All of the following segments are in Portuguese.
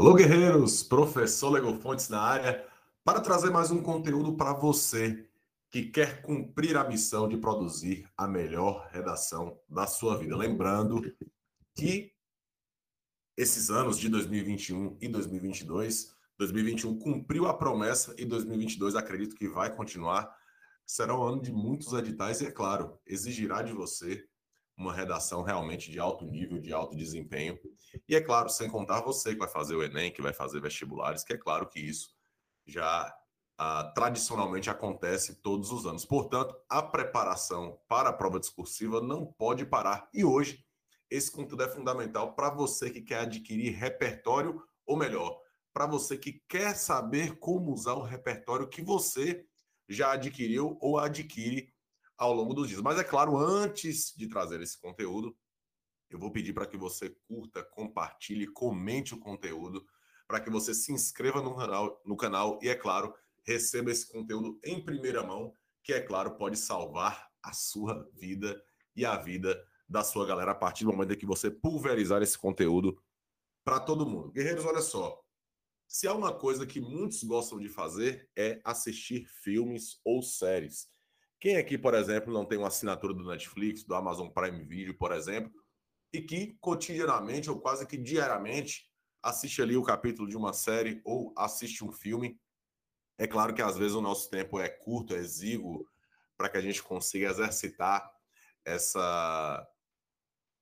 Alô, guerreiros! Professor Lego Fontes na área para trazer mais um conteúdo para você que quer cumprir a missão de produzir a melhor redação da sua vida. Lembrando que esses anos de 2021 e 2022, 2021 cumpriu a promessa e 2022 acredito que vai continuar. Será um ano de muitos editais e, é claro, exigirá de você uma redação realmente de alto nível, de alto desempenho. E é claro, sem contar você que vai fazer o Enem, que vai fazer vestibulares, que é claro que isso já ah, tradicionalmente acontece todos os anos. Portanto, a preparação para a prova discursiva não pode parar. E hoje, esse conteúdo é fundamental para você que quer adquirir repertório, ou melhor, para você que quer saber como usar o repertório que você já adquiriu ou adquire ao longo dos dias. Mas é claro, antes de trazer esse conteúdo, eu vou pedir para que você curta, compartilhe, comente o conteúdo, para que você se inscreva no canal, no canal e, é claro, receba esse conteúdo em primeira mão, que, é claro, pode salvar a sua vida e a vida da sua galera a partir do momento em que você pulverizar esse conteúdo para todo mundo. Guerreiros, olha só. Se há uma coisa que muitos gostam de fazer é assistir filmes ou séries. Quem aqui, por exemplo, não tem uma assinatura do Netflix, do Amazon Prime Video, por exemplo, e que cotidianamente ou quase que diariamente assiste ali o capítulo de uma série ou assiste um filme. É claro que às vezes o nosso tempo é curto, é exíguo, para que a gente consiga exercitar essa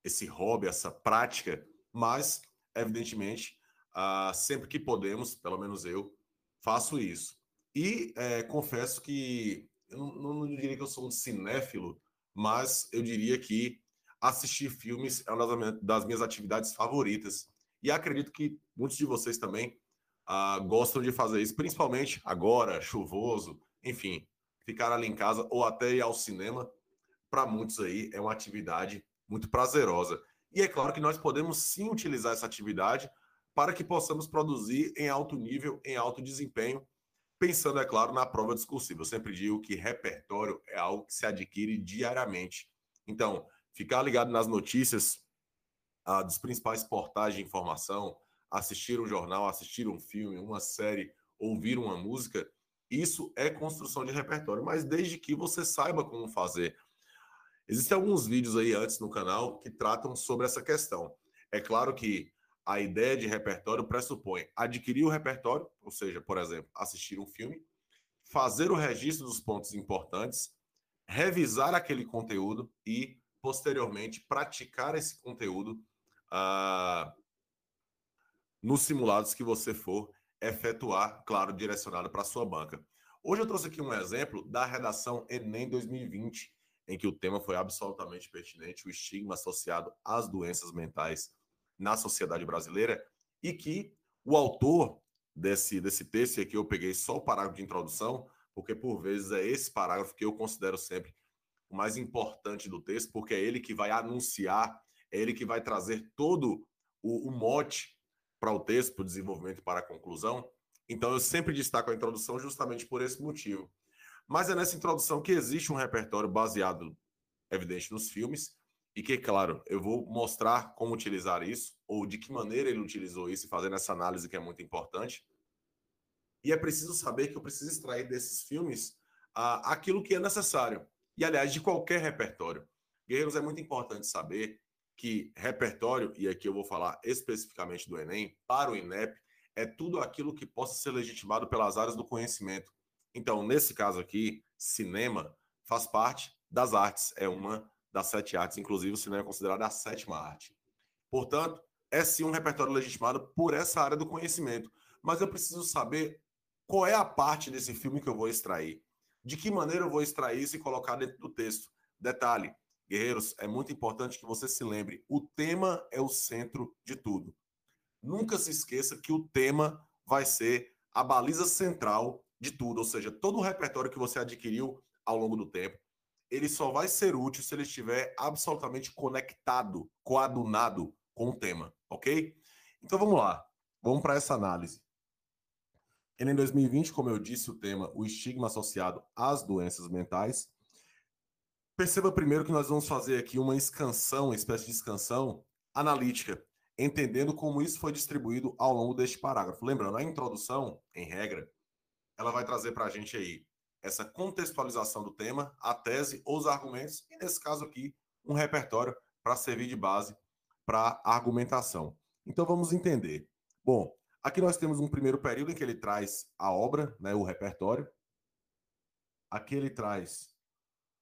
esse hobby, essa prática, mas evidentemente, uh, sempre que podemos, pelo menos eu, faço isso. E é, confesso que eu não, não, diria que eu sou um cinéfilo, mas eu diria que assistir filmes é uma das minhas atividades favoritas. E acredito que muitos de vocês também ah, gostam de fazer isso, principalmente agora, chuvoso, enfim, ficar ali em casa ou até ir ao cinema. Para muitos aí é uma atividade muito prazerosa. E é claro que nós podemos sim utilizar essa atividade para que possamos produzir em alto nível, em alto desempenho Pensando, é claro, na prova discursiva. Eu sempre digo que repertório é algo que se adquire diariamente. Então, ficar ligado nas notícias ah, dos principais portais de informação, assistir um jornal, assistir um filme, uma série, ouvir uma música, isso é construção de repertório, mas desde que você saiba como fazer. Existem alguns vídeos aí antes no canal que tratam sobre essa questão. É claro que a ideia de repertório pressupõe adquirir o repertório, ou seja, por exemplo, assistir um filme, fazer o registro dos pontos importantes, revisar aquele conteúdo e, posteriormente, praticar esse conteúdo ah, nos simulados que você for efetuar, claro, direcionado para a sua banca. Hoje eu trouxe aqui um exemplo da redação Enem 2020, em que o tema foi absolutamente pertinente, o estigma associado às doenças mentais na sociedade brasileira e que o autor desse, desse texto, e aqui eu peguei só o parágrafo de introdução, porque por vezes é esse parágrafo que eu considero sempre o mais importante do texto, porque é ele que vai anunciar, é ele que vai trazer todo o, o mote para o texto, para o desenvolvimento e para a conclusão. Então eu sempre destaco a introdução justamente por esse motivo. Mas é nessa introdução que existe um repertório baseado, evidente, nos filmes, e que, claro, eu vou mostrar como utilizar isso, ou de que maneira ele utilizou isso, fazendo essa análise que é muito importante. E é preciso saber que eu preciso extrair desses filmes ah, aquilo que é necessário. E, aliás, de qualquer repertório. Guerreiros, é muito importante saber que repertório, e aqui eu vou falar especificamente do Enem, para o INEP, é tudo aquilo que possa ser legitimado pelas áreas do conhecimento. Então, nesse caso aqui, cinema faz parte das artes, é uma das sete artes, inclusive o cinema é considerado a sétima arte. Portanto, é sim um repertório legitimado por essa área do conhecimento. Mas eu preciso saber qual é a parte desse filme que eu vou extrair. De que maneira eu vou extrair isso e colocar dentro do texto. Detalhe, guerreiros, é muito importante que você se lembre: o tema é o centro de tudo. Nunca se esqueça que o tema vai ser a baliza central de tudo, ou seja, todo o repertório que você adquiriu ao longo do tempo, ele só vai ser útil se ele estiver absolutamente conectado, coadunado com o tema, ok? Então vamos lá, vamos para essa análise. Em 2020, como eu disse, o tema o estigma associado às doenças mentais. Perceba primeiro que nós vamos fazer aqui uma escansão, uma espécie de escansão analítica. entendendo como isso foi distribuído ao longo deste parágrafo. Lembrando, a introdução, em regra, ela vai trazer para a gente aí essa contextualização do tema, a tese, os argumentos, e nesse caso aqui, um repertório para servir de base para argumentação. Então vamos entender. Bom, aqui nós temos um primeiro período em que ele traz a obra, né, o repertório. Aqui ele traz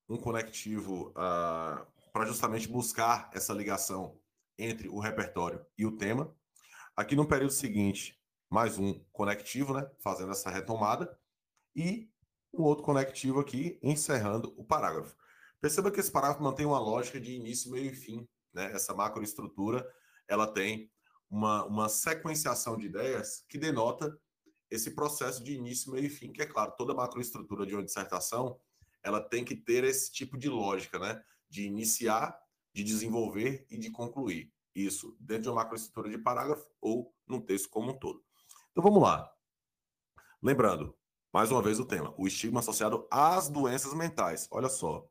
um conectivo uh, para justamente buscar essa ligação entre o repertório e o tema. Aqui no período seguinte, mais um conectivo, né, fazendo essa retomada, e um outro conectivo aqui, encerrando o parágrafo. Perceba que esse parágrafo mantém uma lógica de início, meio e fim. Né? Essa macroestrutura ela tem uma, uma sequenciação de ideias que denota esse processo de início, meio e fim, que é claro, toda macroestrutura de uma dissertação ela tem que ter esse tipo de lógica, né? De iniciar, de desenvolver e de concluir. Isso dentro de uma macroestrutura de parágrafo ou num texto como um todo. Então vamos lá. Lembrando, mais uma vez o tema, o estigma associado às doenças mentais. Olha só.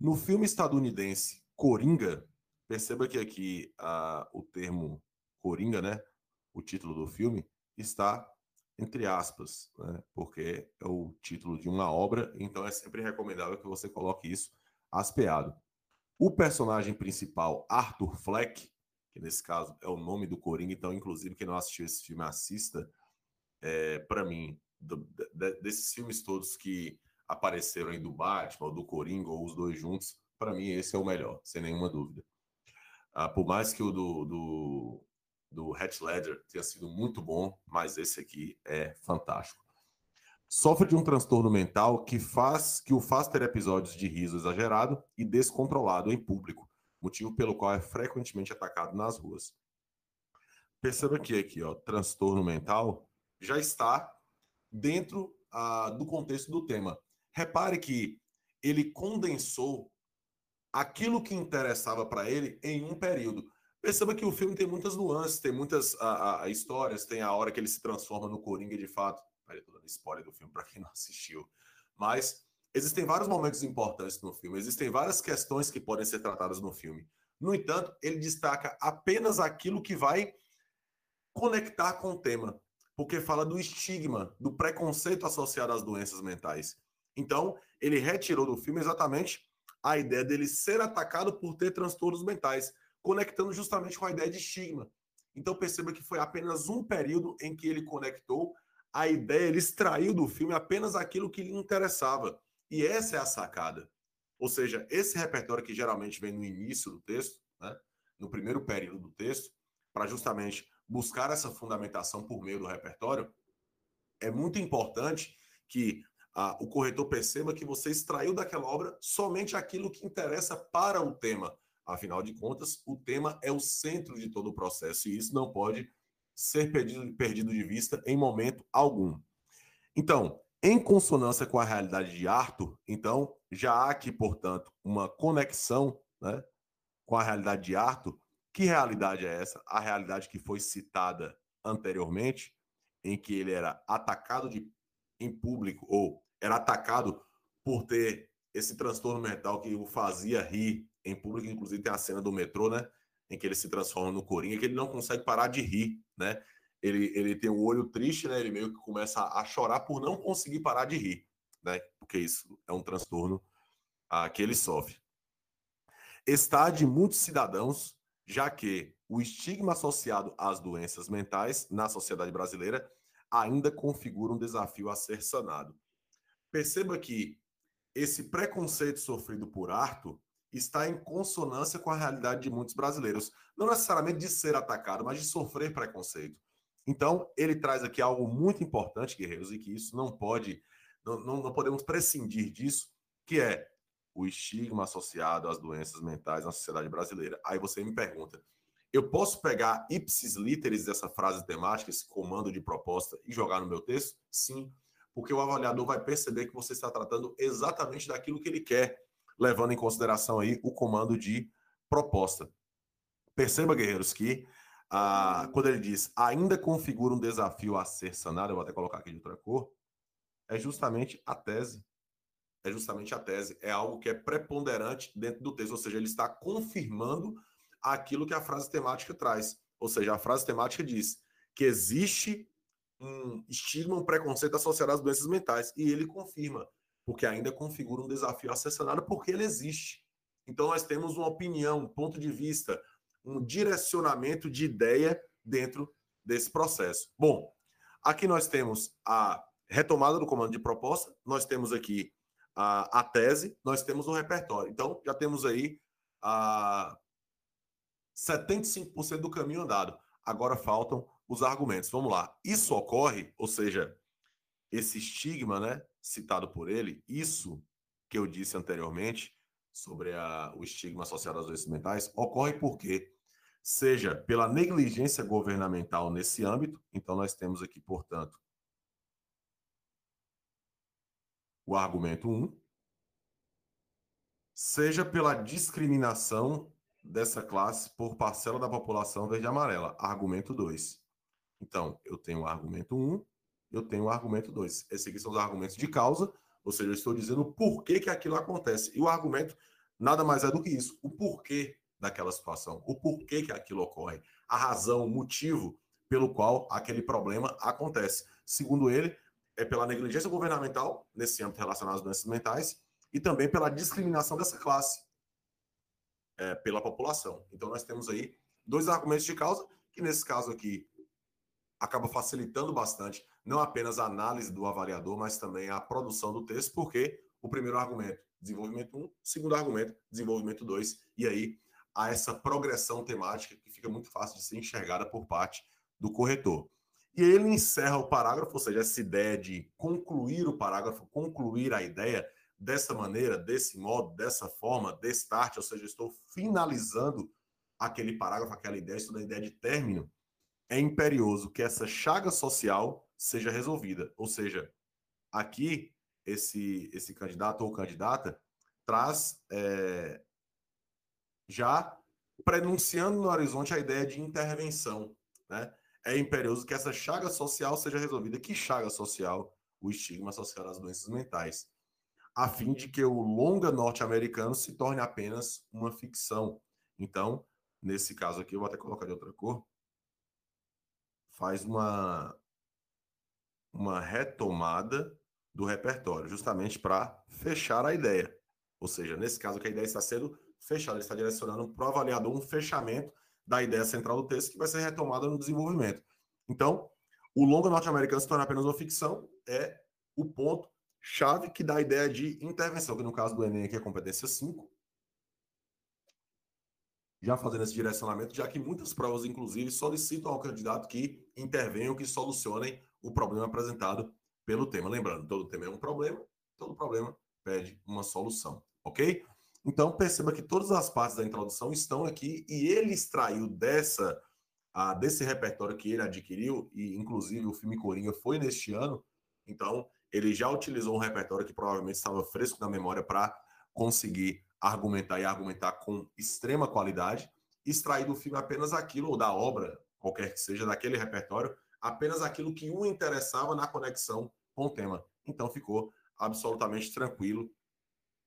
No filme estadunidense Coringa, perceba que aqui ah, o termo Coringa, né? O título do filme está entre aspas, né? Porque é o título de uma obra, então é sempre recomendável que você coloque isso aspeado. O personagem principal, Arthur Fleck, que nesse caso é o nome do Coringa, então, inclusive, quem não assistiu esse filme, assista. É, para mim, do, de, desses filmes todos que apareceram aí do Batman, ou do Coringa, ou os dois juntos, para mim esse é o melhor, sem nenhuma dúvida. Ah, por mais que o do, do, do Hatch Ledger tenha sido muito bom, mas esse aqui é fantástico. Sofre de um transtorno mental que faz que o faz ter episódios de riso exagerado e descontrolado em público, motivo pelo qual é frequentemente atacado nas ruas. Perceba que aqui, ó, transtorno mental já está dentro ah, do contexto do tema. Repare que ele condensou aquilo que interessava para ele em um período. Perceba que o filme tem muitas nuances, tem muitas a, a, histórias, tem a hora que ele se transforma no Coringa de fato. Peraí, tô dando spoiler do filme para quem não assistiu. Mas existem vários momentos importantes no filme, existem várias questões que podem ser tratadas no filme. No entanto, ele destaca apenas aquilo que vai conectar com o tema, porque fala do estigma, do preconceito associado às doenças mentais. Então, ele retirou do filme exatamente a ideia dele ser atacado por ter transtornos mentais conectando justamente com a ideia de estigma. Então perceba que foi apenas um período em que ele conectou a ideia, ele extraiu do filme apenas aquilo que lhe interessava. E essa é a sacada. Ou seja, esse repertório que geralmente vem no início do texto, né, no primeiro período do texto, para justamente buscar essa fundamentação por meio do repertório, é muito importante que ah, o corretor perceba que você extraiu daquela obra somente aquilo que interessa para o tema. Afinal de contas, o tema é o centro de todo o processo e isso não pode ser perdido, perdido de vista em momento algum. Então, em consonância com a realidade de Arthur, então já há aqui, portanto, uma conexão né, com a realidade de Arthur. Que realidade é essa? A realidade que foi citada anteriormente, em que ele era atacado de, em público ou era atacado por ter esse transtorno mental que o fazia rir em público, inclusive tem a cena do metrô, né? Em que ele se transforma no Coringa, que ele não consegue parar de rir, né? Ele, ele tem o olho triste, né? Ele meio que começa a, chorar por não conseguir parar de rir, né? Porque isso é um transtorno ah, que ele sofre. Está de muitos cidadãos, já que o estigma associado às doenças mentais na sociedade brasileira ainda configura um desafio a ser sanado. Perceba que esse preconceito sofrido por Arthur está em consonância com a realidade de muitos brasileiros. Não necessariamente de ser atacado, mas de sofrer preconceito. Então, ele traz aqui algo muito importante, guerreiros, e que isso não pode, não, não, não podemos prescindir disso, que é o estigma associado às doenças mentais na sociedade brasileira. Aí você me pergunta, eu posso pegar ipsis literis dessa frase temática, esse comando de proposta, e jogar no meu texto? Sim, porque o avaliador vai perceber que você está tratando exatamente daquilo que ele quer levando em consideração aí o comando de proposta. Perceba, guerreiros, que ah, quando ele diz ainda configura um desafio a ser sanado, eu vou até colocar aqui de outra cor, é justamente a tese. É justamente a tese. É algo que é preponderante dentro do texto, ou seja, ele está confirmando aquilo que a frase temática traz. Ou seja, a frase temática diz que existe um estigma, um preconceito associado às doenças mentais. E ele confirma, porque ainda configura um desafio a ser sanado, porque ele existe. Então, nós temos uma opinião, um ponto de vista, um direcionamento de ideia dentro desse processo. Bom, aqui nós temos a retomada do comando de proposta, nós temos aqui a, a tese, nós temos o repertório. Então, já temos aí a 75% do caminho andado. Agora faltam os argumentos. Vamos lá. Isso ocorre, ou seja, esse estigma, né, citado por ele, isso que eu disse anteriormente sobre a, o estigma associado às doenças mentais, ocorre porque seja pela negligência governamental nesse âmbito, então nós temos aqui, portanto, o argumento 1, um, seja pela discriminação dessa classe por parcela da população verde amarela, argumento 2. Então, eu tenho o argumento 1, um, eu tenho o argumento 2. Esses aqui são os argumentos de causa, ou seja, eu estou dizendo o porquê que aquilo acontece. E o argumento nada mais é do que isso, o porquê daquela situação, o porquê que aquilo ocorre, a razão, o motivo pelo qual aquele problema acontece. Segundo ele, é pela negligência governamental, nesse âmbito relacionado às doenças mentais, e também pela discriminação dessa classe é, pela população. Então, nós temos aí dois argumentos de causa, que nesse caso aqui acaba facilitando bastante não apenas a análise do avaliador, mas também a produção do texto, porque o primeiro argumento, desenvolvimento 1, um, segundo argumento, desenvolvimento 2, e aí há essa progressão temática que fica muito fácil de ser enxergada por parte do corretor. E ele encerra o parágrafo, ou seja, essa ideia de concluir o parágrafo, concluir a ideia dessa maneira, desse modo, dessa forma, destarte, ou seja, estou finalizando aquele parágrafo, aquela ideia, estou na ideia de término é imperioso que essa chaga social seja resolvida. Ou seja, aqui esse, esse candidato ou candidata traz é, já prenunciando no horizonte a ideia de intervenção. Né? É imperioso que essa chaga social seja resolvida. Que chaga social? O estigma associado às doenças mentais. A fim de que o longa norte-americano se torne apenas uma ficção. Então, nesse caso aqui, eu vou até colocar de outra cor faz uma, uma retomada do repertório, justamente para fechar a ideia. Ou seja, nesse caso que a ideia está sendo fechada, ele está direcionando para o avaliador um fechamento da ideia central do texto que vai ser retomada no desenvolvimento. Então, o longa norte-americano se torna apenas uma ficção é o ponto chave que dá a ideia de intervenção, que no caso do Enem aqui é competência 5, já fazendo esse direcionamento, já que muitas provas, inclusive, solicitam ao candidato que intervenham, que solucionem o problema apresentado pelo tema. Lembrando, todo tema é um problema, todo problema pede uma solução, ok? Então, perceba que todas as partes da introdução estão aqui e ele extraiu dessa, ah, desse repertório que ele adquiriu, e inclusive o filme Coringa foi neste ano, então ele já utilizou um repertório que provavelmente estava fresco na memória para conseguir argumentar e argumentar com extrema qualidade, extrair do filme apenas aquilo, ou da obra, qualquer que seja, daquele repertório, apenas aquilo que o interessava na conexão com o tema. Então ficou absolutamente tranquilo.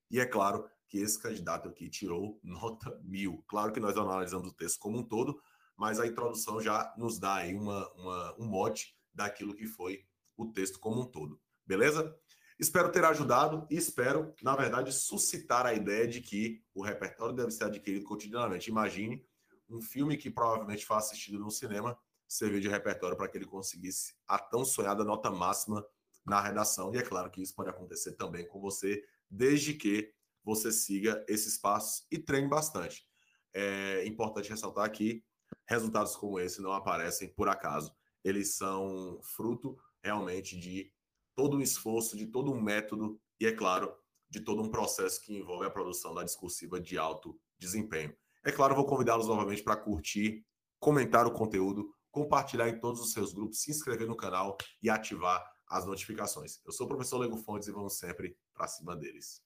E é claro que esse candidato aqui tirou nota mil. Claro que nós analisamos o texto como um todo, mas a introdução já nos dá aí uma, uma, um mote daquilo que foi o texto como um todo. Beleza? Espero ter ajudado e espero, na verdade, suscitar a ideia de que o repertório deve ser adquirido cotidianamente. Imagine um filme que provavelmente foi assistido no cinema servir de repertório para que ele conseguisse a tão sonhada nota máxima na redação. E é claro que isso pode acontecer também com você, desde que você siga esses passos e treine bastante. É importante ressaltar que resultados como esse não aparecem por acaso. Eles são fruto realmente de todo um esforço, de todo um método e, é claro, de todo um processo que envolve a produção da discursiva de alto desempenho. É claro, vou convidá-los novamente para curtir, comentar o conteúdo, compartilhar em todos os seus grupos, se inscrever no canal e ativar as notificações. Eu sou o professor Lego Fontes e vamos sempre para cima deles.